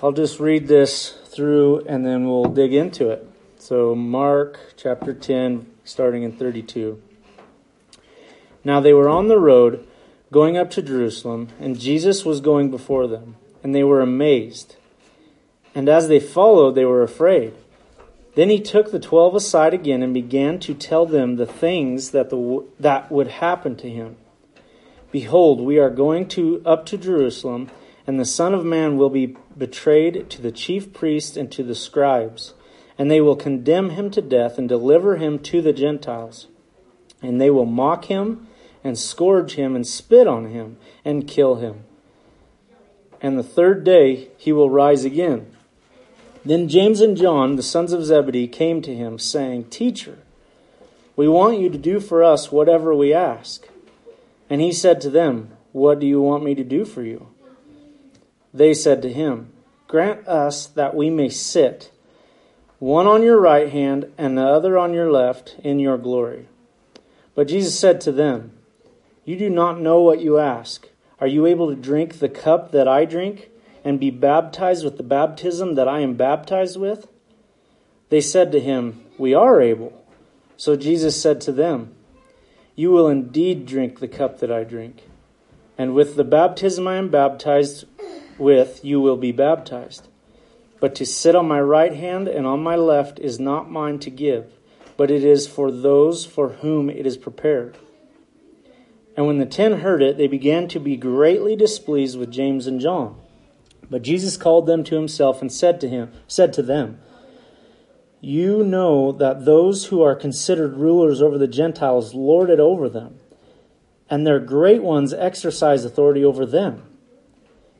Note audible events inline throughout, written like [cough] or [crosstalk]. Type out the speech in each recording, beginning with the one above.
I'll just read this through and then we'll dig into it. So, Mark chapter 10, starting in 32. Now they were on the road going up to Jerusalem, and Jesus was going before them, and they were amazed. And as they followed, they were afraid. Then he took the twelve aside again and began to tell them the things that, the, that would happen to him. Behold, we are going to, up to Jerusalem, and the Son of Man will be betrayed to the chief priests and to the scribes, and they will condemn him to death and deliver him to the Gentiles. And they will mock him and scourge him and spit on him and kill him. And the third day he will rise again. Then James and John, the sons of Zebedee, came to him, saying, Teacher, we want you to do for us whatever we ask. And he said to them, What do you want me to do for you? They said to him, Grant us that we may sit, one on your right hand and the other on your left, in your glory. But Jesus said to them, You do not know what you ask. Are you able to drink the cup that I drink, and be baptized with the baptism that I am baptized with? They said to him, We are able. So Jesus said to them, you will indeed drink the cup that I drink. And with the baptism I am baptized with, you will be baptized. But to sit on my right hand and on my left is not mine to give, but it is for those for whom it is prepared. And when the ten heard it, they began to be greatly displeased with James and John. But Jesus called them to himself and said to him, said to them, you know that those who are considered rulers over the Gentiles lord it over them, and their great ones exercise authority over them.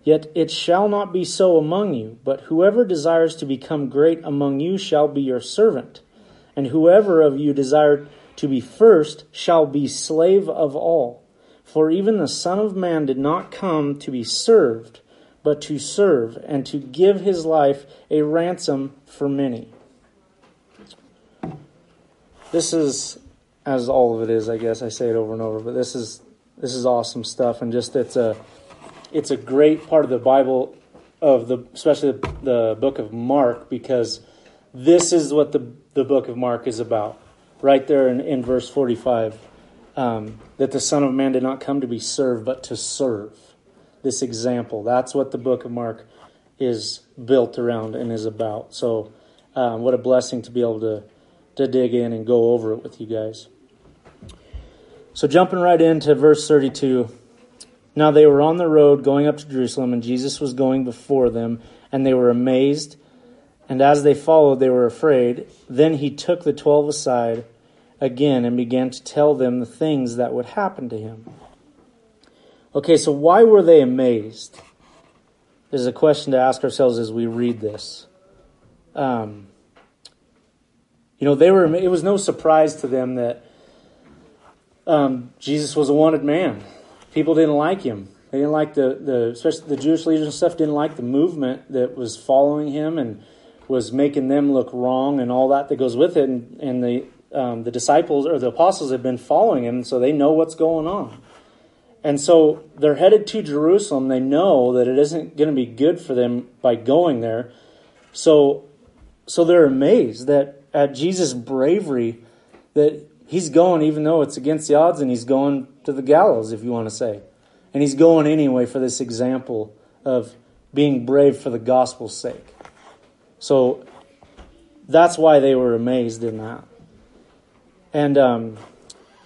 Yet it shall not be so among you, but whoever desires to become great among you shall be your servant, and whoever of you desire to be first shall be slave of all. For even the Son of Man did not come to be served, but to serve, and to give his life a ransom for many. This is, as all of it is, I guess I say it over and over, but this is this is awesome stuff, and just it's a it's a great part of the Bible of the especially the, the book of Mark because this is what the the book of Mark is about. Right there in, in verse forty five, um, that the Son of Man did not come to be served, but to serve. This example. That's what the book of Mark is built around and is about. So, um, what a blessing to be able to to dig in and go over it with you guys. So, jumping right into verse 32. Now they were on the road going up to Jerusalem, and Jesus was going before them, and they were amazed. And as they followed, they were afraid. Then he took the twelve aside again and began to tell them the things that would happen to him. Okay, so why were they amazed? Is a question to ask ourselves as we read this. Um, you know, they were. It was no surprise to them that um, Jesus was a wanted man. People didn't like him. They didn't like the, the especially the Jewish leaders and stuff didn't like the movement that was following him and was making them look wrong and all that that goes with it. And, and the um, the disciples or the apostles have been following him, so they know what's going on. And so they're headed to Jerusalem. They know that it isn't going to be good for them by going there. So so they're amazed that at Jesus' bravery that he's going, even though it's against the odds, and he's going to the gallows, if you want to say. And he's going anyway for this example of being brave for the gospel's sake. So that's why they were amazed in that. And, um,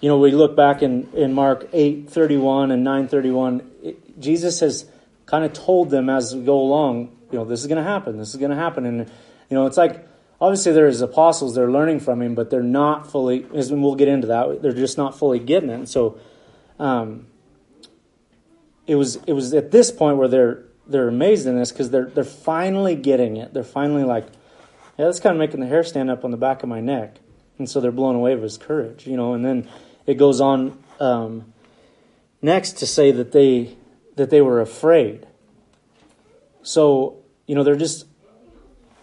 you know, we look back in, in Mark 8 31 and 9 31, it, Jesus has kind of told them as we go along, you know, this is going to happen, this is going to happen. And, you know, it's like obviously there's apostles they're learning from him but they're not fully we'll get into that they're just not fully getting it. And so um, it was it was at this point where they're they're amazed in this because they're they're finally getting it. They're finally like yeah that's kind of making the hair stand up on the back of my neck. And so they're blown away with his courage you know and then it goes on um, next to say that they that they were afraid. So you know they're just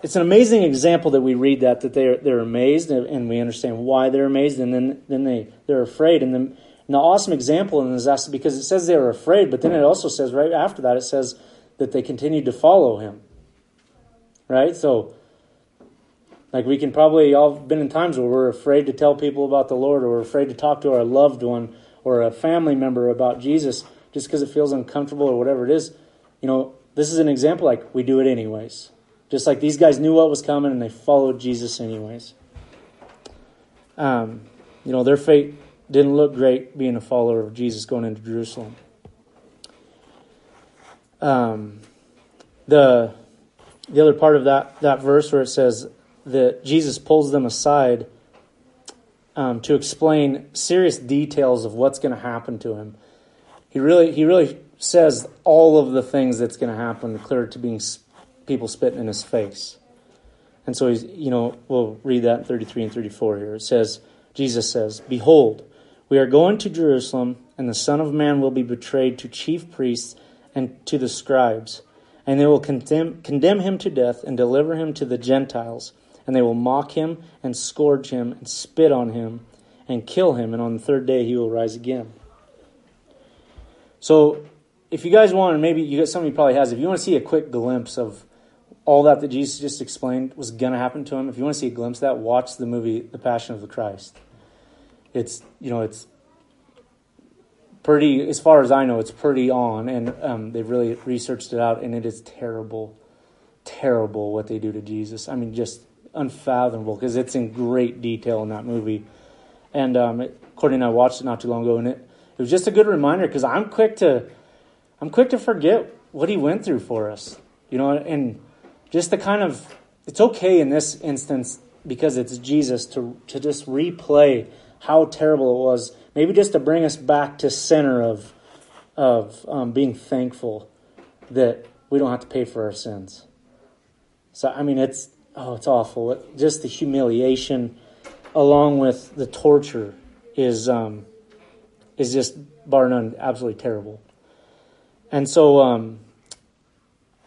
it's an amazing example that we read that that they're they're amazed and we understand why they're amazed and then then they they're afraid and, the, and the awesome example in this is because it says they were afraid but then it also says right after that it says that they continued to follow him right? So, like we can probably all been in times where we're afraid to tell people about the Lord, or we're afraid to talk to our loved one or a family member about Jesus, just because it feels uncomfortable or whatever it is. You know, this is an example. Like we do it anyways. Just like these guys knew what was coming and they followed Jesus anyways. Um, you know, their fate didn't look great being a follower of Jesus going into Jerusalem. Um, the the other part of that that verse where it says that Jesus pulls them aside um, to explain serious details of what's going to happen to him. He really he really says all of the things that's going to happen, clear to being people spitting in his face. And so he's, you know, we'll read that in 33 and 34 here. It says, Jesus says, Behold, we are going to Jerusalem, and the Son of Man will be betrayed to chief priests and to the scribes, and they will condemn, condemn him to death and deliver him to the Gentiles, and they will mock him and scourge him and spit on him and kill him, and on the third day he will rise again. So, if you guys want, maybe you got somebody probably has, if you want to see a quick glimpse of all that that Jesus just explained was going to happen to him, if you want to see a glimpse of that, watch the movie The Passion of the Christ. It's you know it's pretty, as far as I know, it's pretty on, and um, they've really researched it out, and it is terrible, terrible what they do to Jesus. I mean, just unfathomable because it's in great detail in that movie. And um, it, Courtney and I watched it not too long ago, and it, it was just a good reminder because I'm quick to I'm quick to forget what he went through for us, you know, and just the kind of it's okay in this instance because it's Jesus to to just replay how terrible it was, maybe just to bring us back to center of of um, being thankful that we don't have to pay for our sins. So I mean, it's oh, it's awful. It, just the humiliation, along with the torture, is um, is just bar none absolutely terrible. And so, um,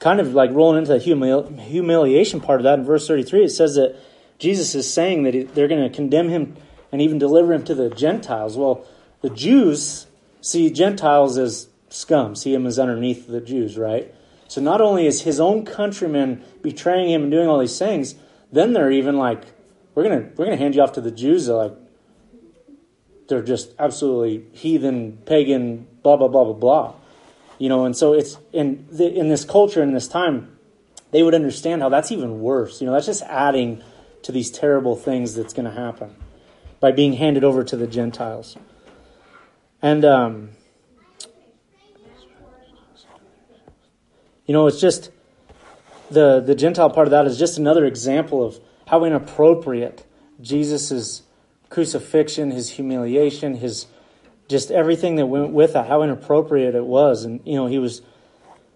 kind of like rolling into the humili- humiliation part of that in verse 33, it says that Jesus is saying that they're going to condemn him and even deliver him to the Gentiles. Well, the Jews see Gentiles as scum, see him as underneath the Jews, right? So not only is his own countrymen betraying him and doing all these things, then they're even like, we're gonna we're gonna hand you off to the Jews. They're like, they're just absolutely heathen, pagan, blah blah blah blah blah. You know, and so it's in the, in this culture in this time, they would understand how that's even worse. You know, that's just adding to these terrible things that's going to happen by being handed over to the Gentiles. And, um, you know, it's just the, the Gentile part of that is just another example of how inappropriate Jesus' crucifixion, his humiliation, his just everything that went with that, how inappropriate it was. And, you know, he was,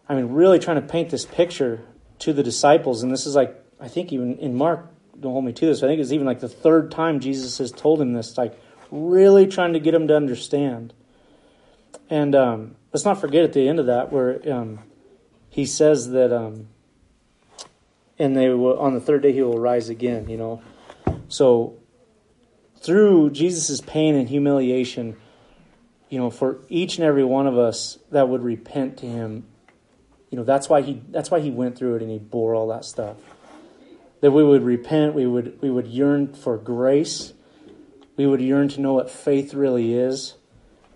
I mean, really trying to paint this picture to the disciples. And this is like, I think even in Mark don't hold me to this. I think it's even like the third time Jesus has told him this, like really trying to get him to understand. And um, let's not forget at the end of that where um, he says that, um, and they will, on the third day he will rise again. You know, so through Jesus' pain and humiliation, you know, for each and every one of us that would repent to him, you know, that's why he that's why he went through it and he bore all that stuff that we would repent, we would, we would yearn for grace, we would yearn to know what faith really is,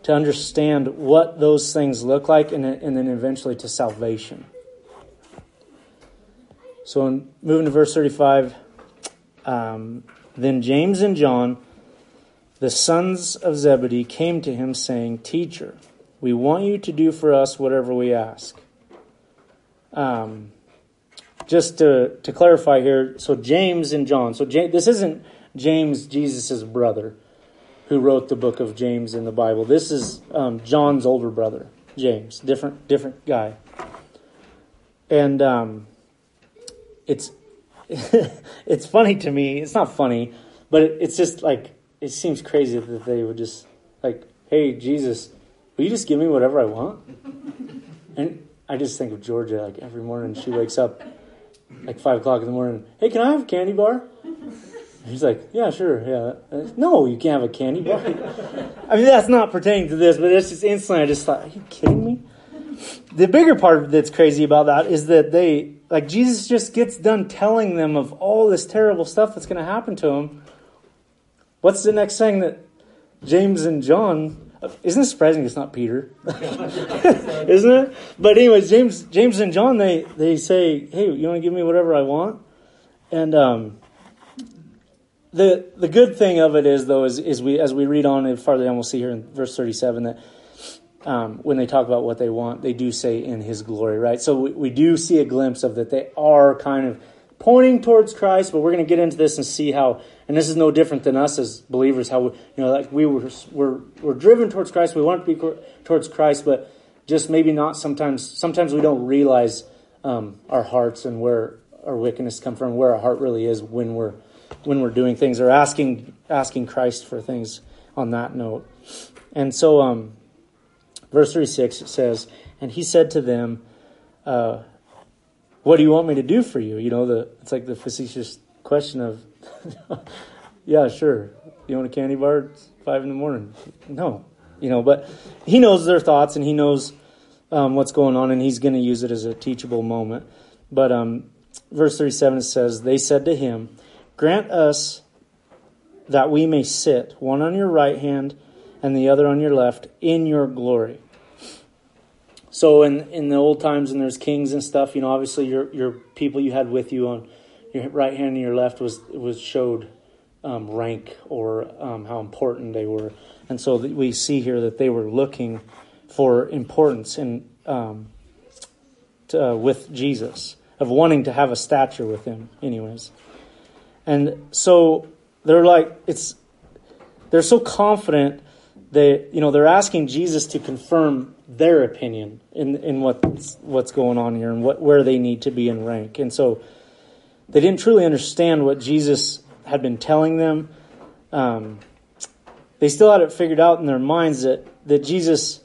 to understand what those things look like, and, and then eventually to salvation. So, in, moving to verse 35, um, then James and John, the sons of Zebedee, came to him, saying, Teacher, we want you to do for us whatever we ask. Um, just to, to clarify here, so James and John. So James, this isn't James, Jesus' brother, who wrote the book of James in the Bible. This is um, John's older brother, James. Different different guy. And um, it's [laughs] it's funny to me. It's not funny, but it, it's just like it seems crazy that they would just like, "Hey, Jesus, will you just give me whatever I want?" [laughs] And I just think of Georgia. Like every morning, she wakes up like five o'clock in the morning. Hey, can I have a candy bar? he's like, yeah, sure, yeah. Uh, no, you can't have a candy bar. I mean, that's not pertaining to this, but it's just instantly. I just thought, are you kidding me? The bigger part that's crazy about that is that they like Jesus just gets done telling them of all this terrible stuff that's going to happen to him. What's the next thing that James and John isn't it surprising it's not Peter? [laughs] Isn't it? But anyways, James James and John they they say, "Hey, you want to give me whatever I want?" And um, the the good thing of it is though is, is we as we read on and farther down we'll see here in verse 37 that um, when they talk about what they want, they do say in His glory, right? So we, we do see a glimpse of that they are kind of pointing towards Christ, but we're going to get into this and see how. And this is no different than us as believers. How we, you know, like we were we're, we're driven towards Christ. We want to be towards Christ, but just maybe not sometimes. Sometimes we don't realize um, our hearts and where our wickedness come from, where our heart really is when we're when we're doing things or asking asking Christ for things. On that note, and so um, verse thirty six says, and he said to them. Uh, what do you want me to do for you? You know, the it's like the facetious question of, [laughs] yeah, sure. You want a candy bar? It's five in the morning. No, you know, but he knows their thoughts and he knows um, what's going on, and he's going to use it as a teachable moment. But um, verse thirty-seven says, "They said to him, Grant us that we may sit one on your right hand and the other on your left in your glory." So in in the old times, and there's kings and stuff, you know, obviously your your people you had with you on your right hand and your left was was showed um, rank or um, how important they were, and so we see here that they were looking for importance in um, to, uh, with Jesus of wanting to have a stature with him, anyways, and so they're like it's they're so confident they you know they're asking Jesus to confirm their opinion in in what's what's going on here and what where they need to be in rank. And so they didn't truly understand what Jesus had been telling them. Um, they still had it figured out in their minds that that Jesus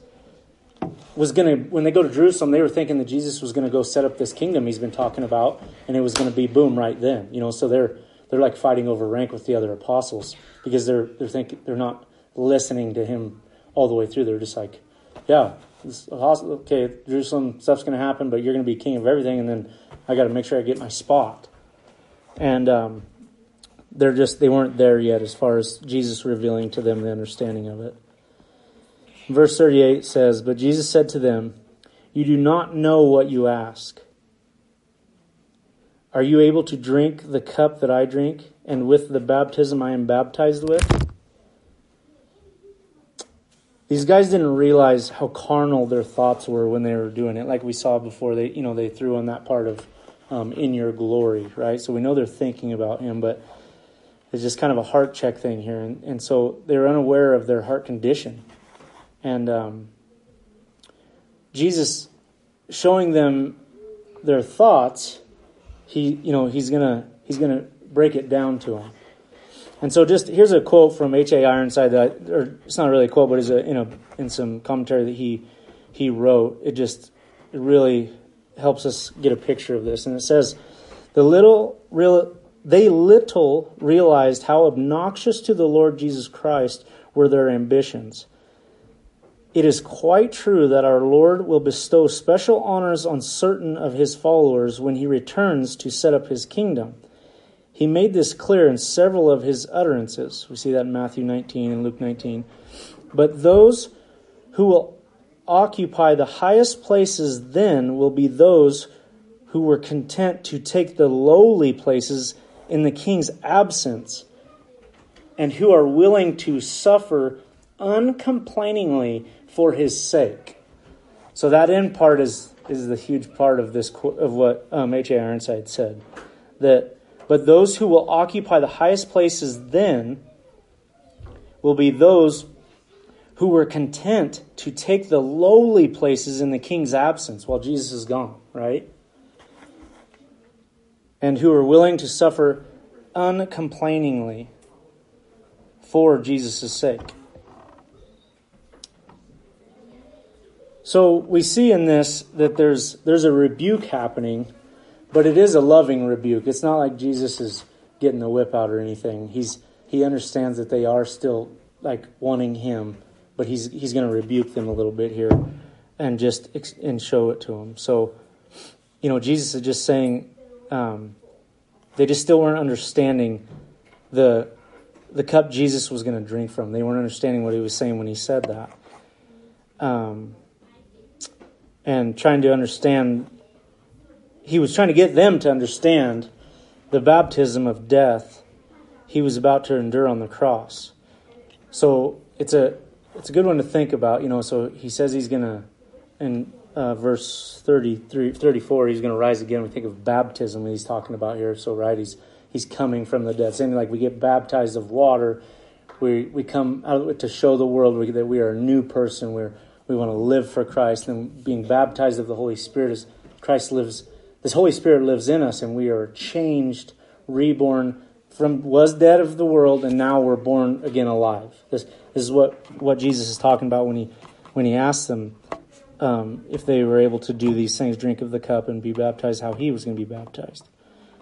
was going to when they go to Jerusalem, they were thinking that Jesus was going to go set up this kingdom he's been talking about, and it was going to be boom right then. You know, so they're they're like fighting over rank with the other apostles because they're they're thinking they're not listening to him all the way through. They're just like, yeah, okay, Jerusalem stuff's going to happen, but you're going to be king of everything, and then I got to make sure I get my spot. And um, they're just they weren't there yet as far as Jesus revealing to them the understanding of it. Verse 38 says, But Jesus said to them, You do not know what you ask. Are you able to drink the cup that I drink, and with the baptism I am baptized with? these guys didn't realize how carnal their thoughts were when they were doing it. Like we saw before, they you know they threw on that part of um, "in your glory," right? So we know they're thinking about him, but it's just kind of a heart check thing here, and, and so they're unaware of their heart condition, and um, Jesus showing them their thoughts, he you know he's gonna he's gonna break it down to them. And so, just here's a quote from H. A. Ironside that, or it's not really a quote, but it's a, in a in some commentary that he he wrote. It just it really helps us get a picture of this, and it says, "The little real they little realized how obnoxious to the Lord Jesus Christ were their ambitions." It is quite true that our Lord will bestow special honors on certain of his followers when he returns to set up his kingdom. He made this clear in several of his utterances. We see that in Matthew 19 and Luke 19. But those who will occupy the highest places then will be those who were content to take the lowly places in the king's absence and who are willing to suffer uncomplainingly for his sake. So that end part is is the huge part of this of what um, H. A. Ironside said that but those who will occupy the highest places then will be those who were content to take the lowly places in the king's absence while Jesus is gone, right? And who are willing to suffer uncomplainingly for Jesus' sake. So we see in this that there's there's a rebuke happening but it is a loving rebuke. It's not like Jesus is getting the whip out or anything. He's he understands that they are still like wanting him, but he's he's going to rebuke them a little bit here and just and show it to them. So you know, Jesus is just saying um, they just still weren't understanding the the cup Jesus was going to drink from. They weren't understanding what he was saying when he said that. Um, and trying to understand, he was trying to get them to understand the baptism of death he was about to endure on the cross. So it's a it's a good one to think about. You know, so he says he's going to, in uh, verse 33, 34, he's going to rise again. We think of baptism he's talking about here. So, right, he's he's coming from the dead. Same like we get baptized of water, we we come out to show the world that we are a new person. We're we want to live for Christ, and being baptized of the Holy Spirit is Christ lives. This Holy Spirit lives in us, and we are changed, reborn from was dead of the world, and now we're born again alive. This, this is what what Jesus is talking about when he when he asked them um, if they were able to do these things, drink of the cup and be baptized, how he was going to be baptized.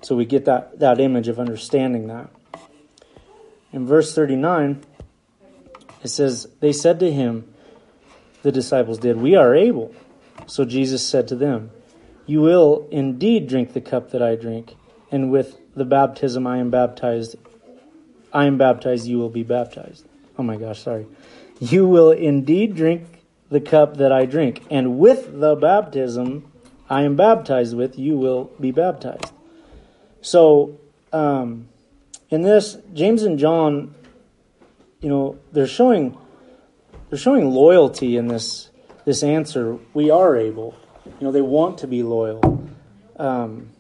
So we get that, that image of understanding that. In verse 39, it says, They said to him, the disciples did, We are able. So Jesus said to them, You will indeed drink the cup that I drink, and with the baptism I am baptized, I am baptized, you will be baptized. Oh my gosh, sorry. You will indeed drink the cup that I drink, and with the baptism I am baptized with, you will be baptized. So, um, in this, James and John, you know, they're showing they're showing loyalty in this this answer. We are able. You know, they want to be loyal. Um,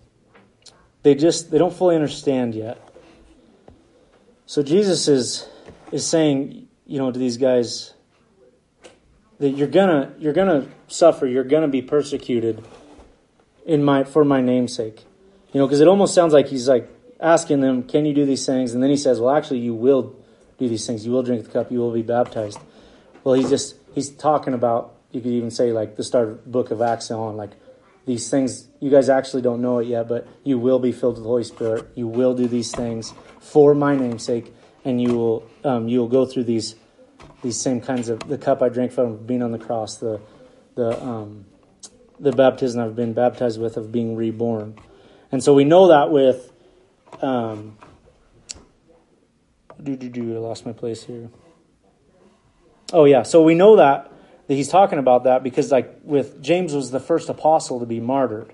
they just they don't fully understand yet. So Jesus is is saying, you know, to these guys that you're gonna you're gonna suffer, you're gonna be persecuted in my for my namesake. You know, because it almost sounds like he's like asking them, Can you do these things? And then he says, Well, actually, you will do these things. You will drink the cup. You will be baptized. Well, he's just, he's talking about, you could even say, like the start of book of Acts on, like these things, you guys actually don't know it yet, but you will be filled with the Holy Spirit. You will do these things for my namesake, and you will, um, you will go through these, these same kinds of, the cup I drank from being on the cross, the, the, um, the baptism I've been baptized with of being reborn. And so we know that with, um, do do do. I lost my place here. Oh yeah, so we know that that he's talking about that because like with James was the first apostle to be martyred,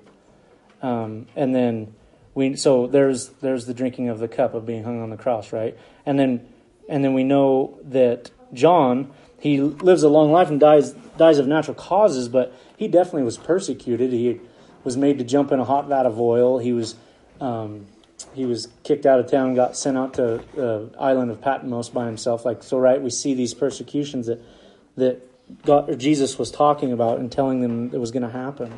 um, and then we so there's there's the drinking of the cup of being hung on the cross, right? And then and then we know that John he lives a long life and dies dies of natural causes, but he definitely was persecuted. He was made to jump in a hot vat of oil. He was um, he was kicked out of town, got sent out to the island of Patmos by himself. Like so, right? We see these persecutions that that God, Jesus was talking about and telling them it was going to happen.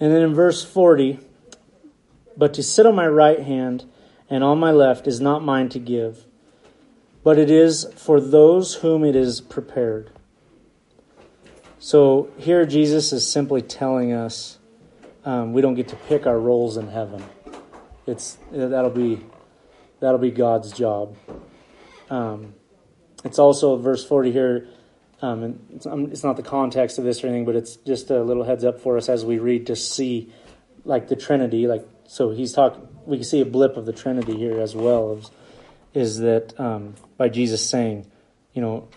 And then in verse forty, but to sit on my right hand and on my left is not mine to give, but it is for those whom it is prepared. So here Jesus is simply telling us um, we don't get to pick our roles in heaven. It's that'll be that'll be God's job. Um, it's also verse forty here. Um, it's, um, it's, not the context of this or anything, but it's just a little heads up for us as we read to see, like the Trinity. Like so, he's talking. We can see a blip of the Trinity here as well. Is, is that um, by Jesus saying, you know,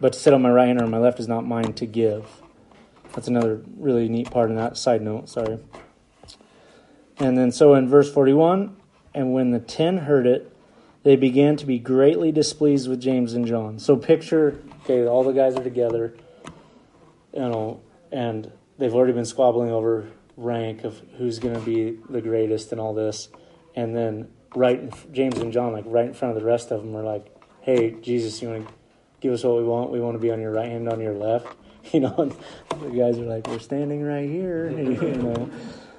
but to sit on my right hand or my left is not mine to give. That's another really neat part in that side note, sorry. And then so in verse 41, and when the ten heard it, they began to be greatly displeased with James and John. So picture, okay, all the guys are together, you know, and they've already been squabbling over rank of who's going to be the greatest and all this. And then right, in, James and John, like right in front of the rest of them, are like, "Hey, Jesus, you want to give us what we want. We want to be on your right hand, on your left. [laughs] You know, the guys are like, we're standing right here. [laughs] You know,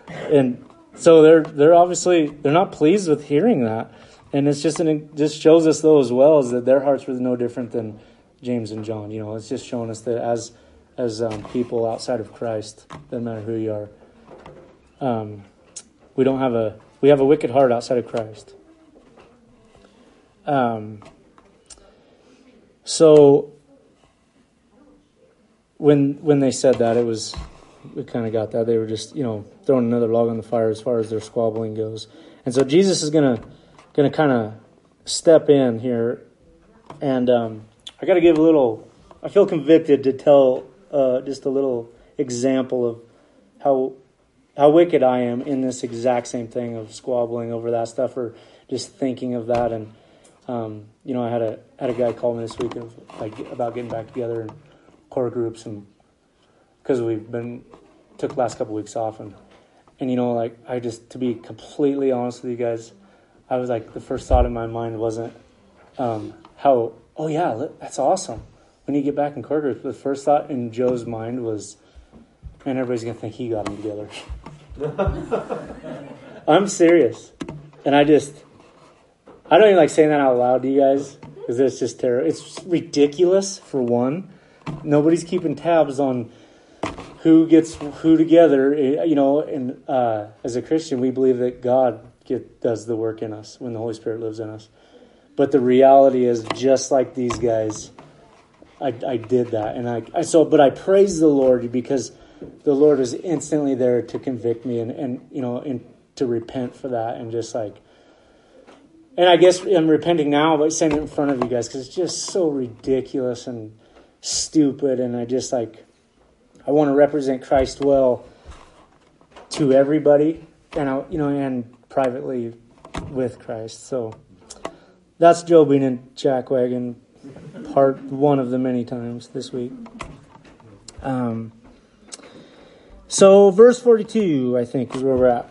and so they're they're obviously they're not pleased with hearing that, and it's just an just shows us though as well that their hearts were no different than James and John. You know, it's just showing us that as as um, people outside of Christ, doesn't matter who you are, um, we don't have a we have a wicked heart outside of Christ. Um, so when when they said that, it was we kind of got that. They were just, you know, throwing another log on the fire as far as their squabbling goes. And so Jesus is gonna gonna kind of step in here, and um, I got to give a little. I feel convicted to tell uh, just a little example of how how wicked I am in this exact same thing of squabbling over that stuff or just thinking of that. And um, you know, I had a had a guy call me this week of like about getting back together in core groups and because we've been took last couple weeks off and and you know like I just to be completely honest with you guys, I was like the first thought in my mind wasn't um, how oh yeah that's awesome when you get back in groups. The first thought in Joe's mind was man everybody's gonna think he got them together. [laughs] I'm serious, and I just I don't even like saying that out loud to you guys because it's just terrible. It's ridiculous for one. Nobody's keeping tabs on who gets who together. Eh, you know, and uh, as a Christian, we believe that God get, does the work in us when the Holy Spirit lives in us. But the reality is, just like these guys, I, I did that, and I, I so. But I praise the Lord because the Lord was instantly there to convict me and, and you know and to repent for that and just like and I guess I'm repenting now, but saying it in front of you guys because it's just so ridiculous and stupid, and I just like I want to represent Christ well to everybody, and I, you know, and privately with Christ. So that's Joe being in Jackwagon, part one of the many times this week. Um, so, verse 42, I think, is where we're at.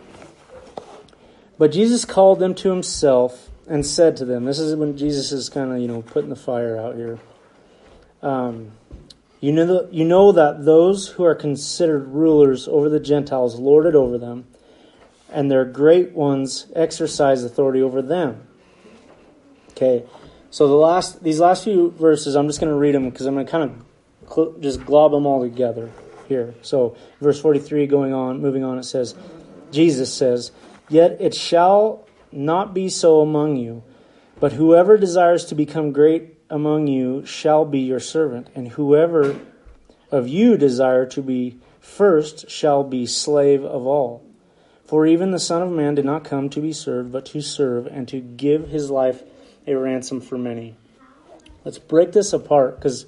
But Jesus called them to himself and said to them, This is when Jesus is kind of, you know, putting the fire out here. Um, you, know the, you know that those who are considered rulers over the Gentiles lord it over them, and their great ones exercise authority over them. Okay, so the last these last few verses, I'm just going to read them because I'm going to kind of cl- just glob them all together here. So, verse 43 going on, moving on, it says, Jesus says, Yet it shall not be so among you, but whoever desires to become great among you shall be your servant, and whoever of you desire to be first shall be slave of all. For even the Son of Man did not come to be served, but to serve, and to give his life a ransom for many. Let's break this apart because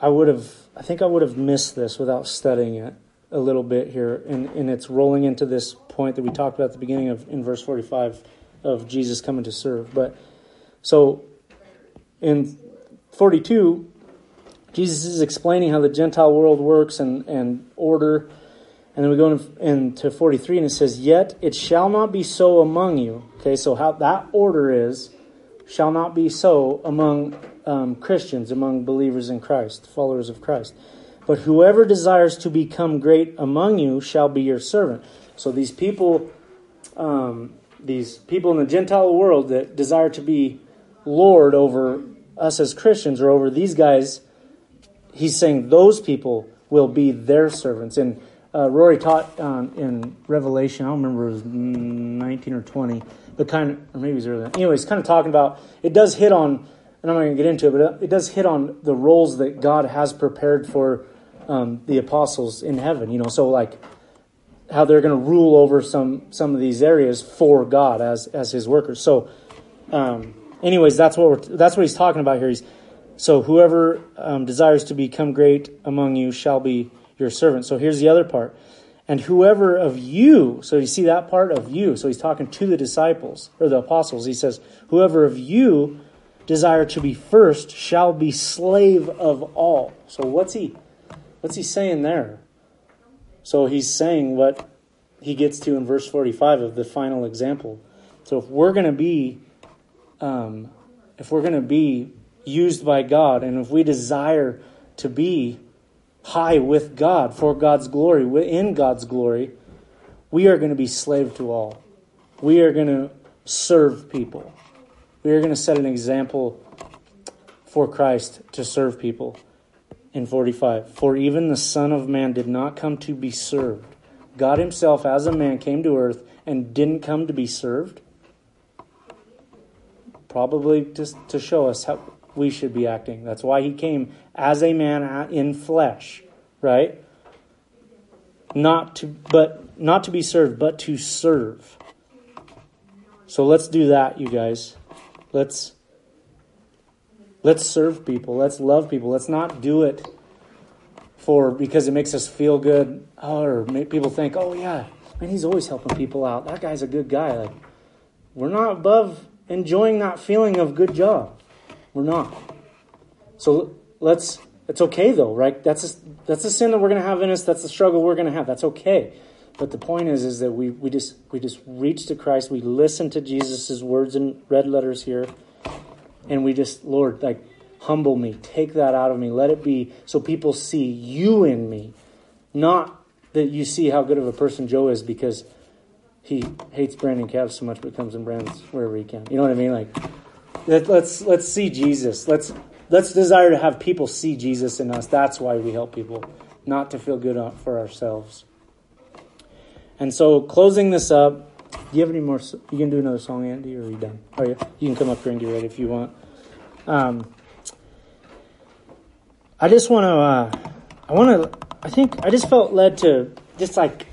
I would have I think I would have missed this without studying it a little bit here, and, and it's rolling into this point that we talked about at the beginning of in verse 45 of Jesus coming to serve. But so in 42, Jesus is explaining how the Gentile world works and, and order. And then we go into 43 and it says, Yet it shall not be so among you. Okay, so how that order is, shall not be so among um, Christians, among believers in Christ, followers of Christ. But whoever desires to become great among you shall be your servant. So these people, um, these people in the Gentile world that desire to be Lord over us as Christians or over these guys, he's saying those people will be their servants. And uh, Rory taught um, in Revelation, I don't remember it was 19 or 20, but kind of, or maybe it was earlier. Anyways, kind of talking about, it does hit on and I'm not going to get into it, but it does hit on the roles that God has prepared for um, the apostles in heaven. You know, so like how they're going to rule over some some of these areas for God as as His workers. So, um, anyways, that's what we're, that's what he's talking about here. He's so whoever um, desires to become great among you shall be your servant. So here's the other part. And whoever of you, so you see that part of you. So he's talking to the disciples or the apostles. He says, whoever of you desire to be first shall be slave of all. So what's he what's he saying there? So he's saying what he gets to in verse 45 of the final example. So if we're going to be um, if we're going to be used by God and if we desire to be high with God for God's glory, in God's glory, we are going to be slave to all. We are going to serve people. We are going to set an example for Christ to serve people. In 45, for even the Son of Man did not come to be served. God Himself, as a man, came to earth and didn't come to be served. Probably just to show us how we should be acting. That's why He came as a man in flesh, right? not to but not to be served, but to serve. So let's do that, you guys. Let's let's serve people. Let's love people. Let's not do it for because it makes us feel good or make people think, "Oh yeah, man, he's always helping people out. That guy's a good guy." Like we're not above enjoying that feeling of good job. We're not. So let's it's okay though, right? That's a, that's a sin that we're going to have in us. That's the struggle we're going to have. That's okay. But the point is, is that we, we just we just reach to Christ. We listen to Jesus' words in red letters here, and we just Lord, like humble me, take that out of me. Let it be so people see you in me, not that you see how good of a person Joe is because he hates Brandon Cavs so much, but comes and brands wherever he can. You know what I mean? Like, let, let's let's see Jesus. Let's let's desire to have people see Jesus in us. That's why we help people, not to feel good for ourselves. And so, closing this up, do you have any more? You can do another song, Andy, or are you done? Oh, yeah. You can come up here and get ready if you want. Um, I just want to, uh, I want to, I think, I just felt led to just like,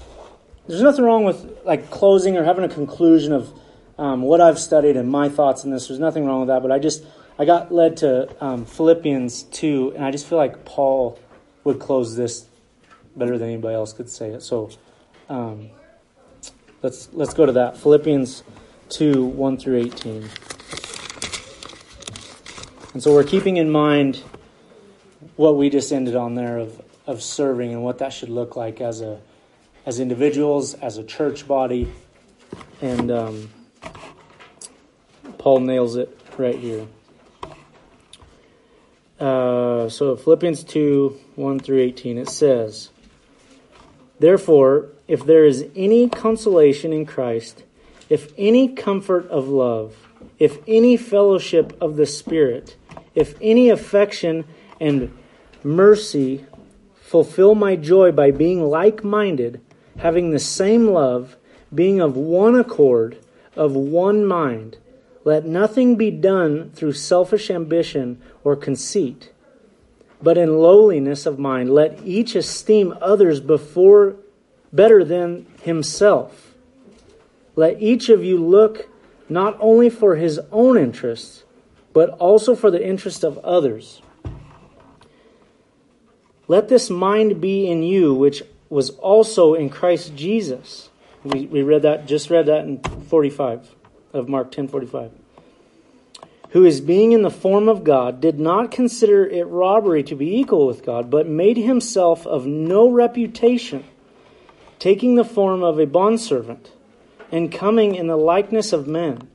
there's nothing wrong with like closing or having a conclusion of um, what I've studied and my thoughts in this. There's nothing wrong with that, but I just, I got led to um, Philippians 2, and I just feel like Paul would close this better than anybody else could say it. So um, let's, let's go to that. Philippians 2 1 through 18. And so we're keeping in mind what we just ended on there of, of serving and what that should look like as a as individuals, as a church body, and um, Paul nails it right here. Uh, so Philippians 2 1 through 18, it says, Therefore, if there is any consolation in Christ, if any comfort of love, if any fellowship of the Spirit, if any affection and mercy, fulfill my joy by being like minded, having the same love, being of one accord, of one mind. Let nothing be done through selfish ambition or conceit, but in lowliness of mind, let each esteem others before better than himself. Let each of you look not only for his own interests, but also for the interest of others. Let this mind be in you, which was also in Christ Jesus. We, we read that, just read that in 45 of Mark 10 45 who is being in the form of God, did not consider it robbery to be equal with God, but made himself of no reputation, taking the form of a bondservant, and coming in the likeness of men,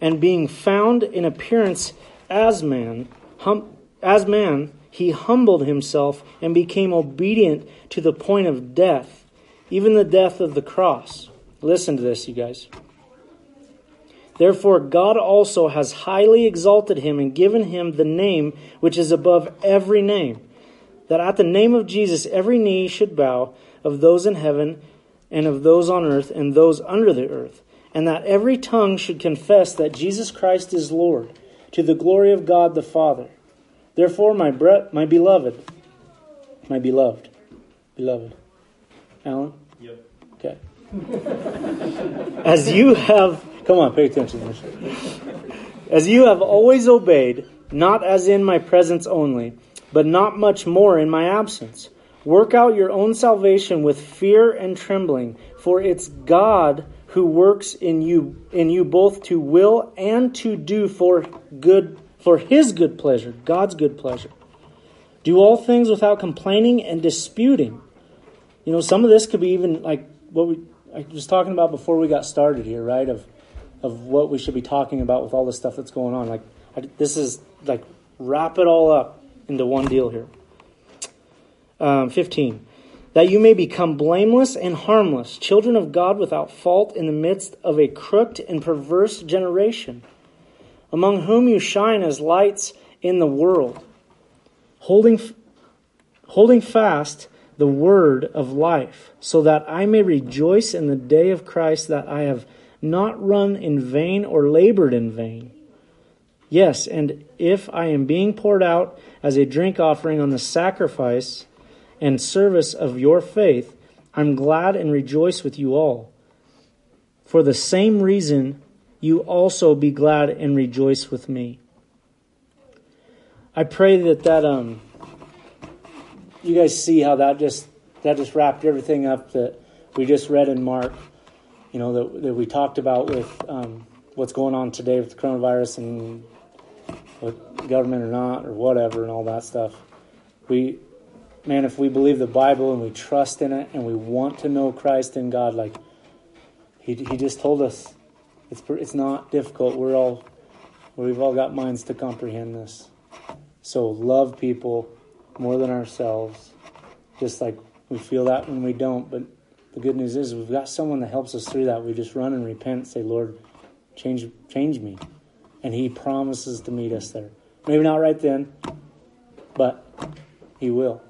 and being found in appearance as man, hum, as man, he humbled himself and became obedient to the point of death, even the death of the cross. Listen to this, you guys. Therefore, God also has highly exalted him and given him the name which is above every name, that at the name of Jesus every knee should bow of those in heaven and of those on earth and those under the earth, and that every tongue should confess that Jesus Christ is Lord, to the glory of God the Father. Therefore, my, bre- my beloved, my beloved, beloved, Alan? Yep. Okay. [laughs] As you have Come on, pay attention. As you have always obeyed, not as in my presence only, but not much more in my absence. Work out your own salvation with fear and trembling, for it's God who works in you in you both to will and to do for good for his good pleasure, God's good pleasure. Do all things without complaining and disputing. You know, some of this could be even like what we I was talking about before we got started here, right? Of of what we should be talking about with all the stuff that's going on. Like I, this is like wrap it all up into one deal here. Um, 15. That you may become blameless and harmless, children of God without fault in the midst of a crooked and perverse generation, among whom you shine as lights in the world, holding, holding fast the word of life, so that I may rejoice in the day of Christ that I have not run in vain or labored in vain. Yes, and if I am being poured out as a drink offering on the sacrifice and service of your faith, I'm glad and rejoice with you all. For the same reason, you also be glad and rejoice with me. I pray that that um you guys see how that just that just wrapped everything up that we just read in Mark, you know, that, that we talked about with um, what's going on today with the coronavirus and with government or not or whatever and all that stuff. We, man, if we believe the Bible and we trust in it and we want to know Christ and God, like he, he just told us, it's it's not difficult. We're all we've all got minds to comprehend this. So love people more than ourselves, just like we feel that when we don't. But the good news is we've got someone that helps us through that. We just run and repent, say, Lord, change change me, and He promises to meet us there. Maybe not right then, but He will.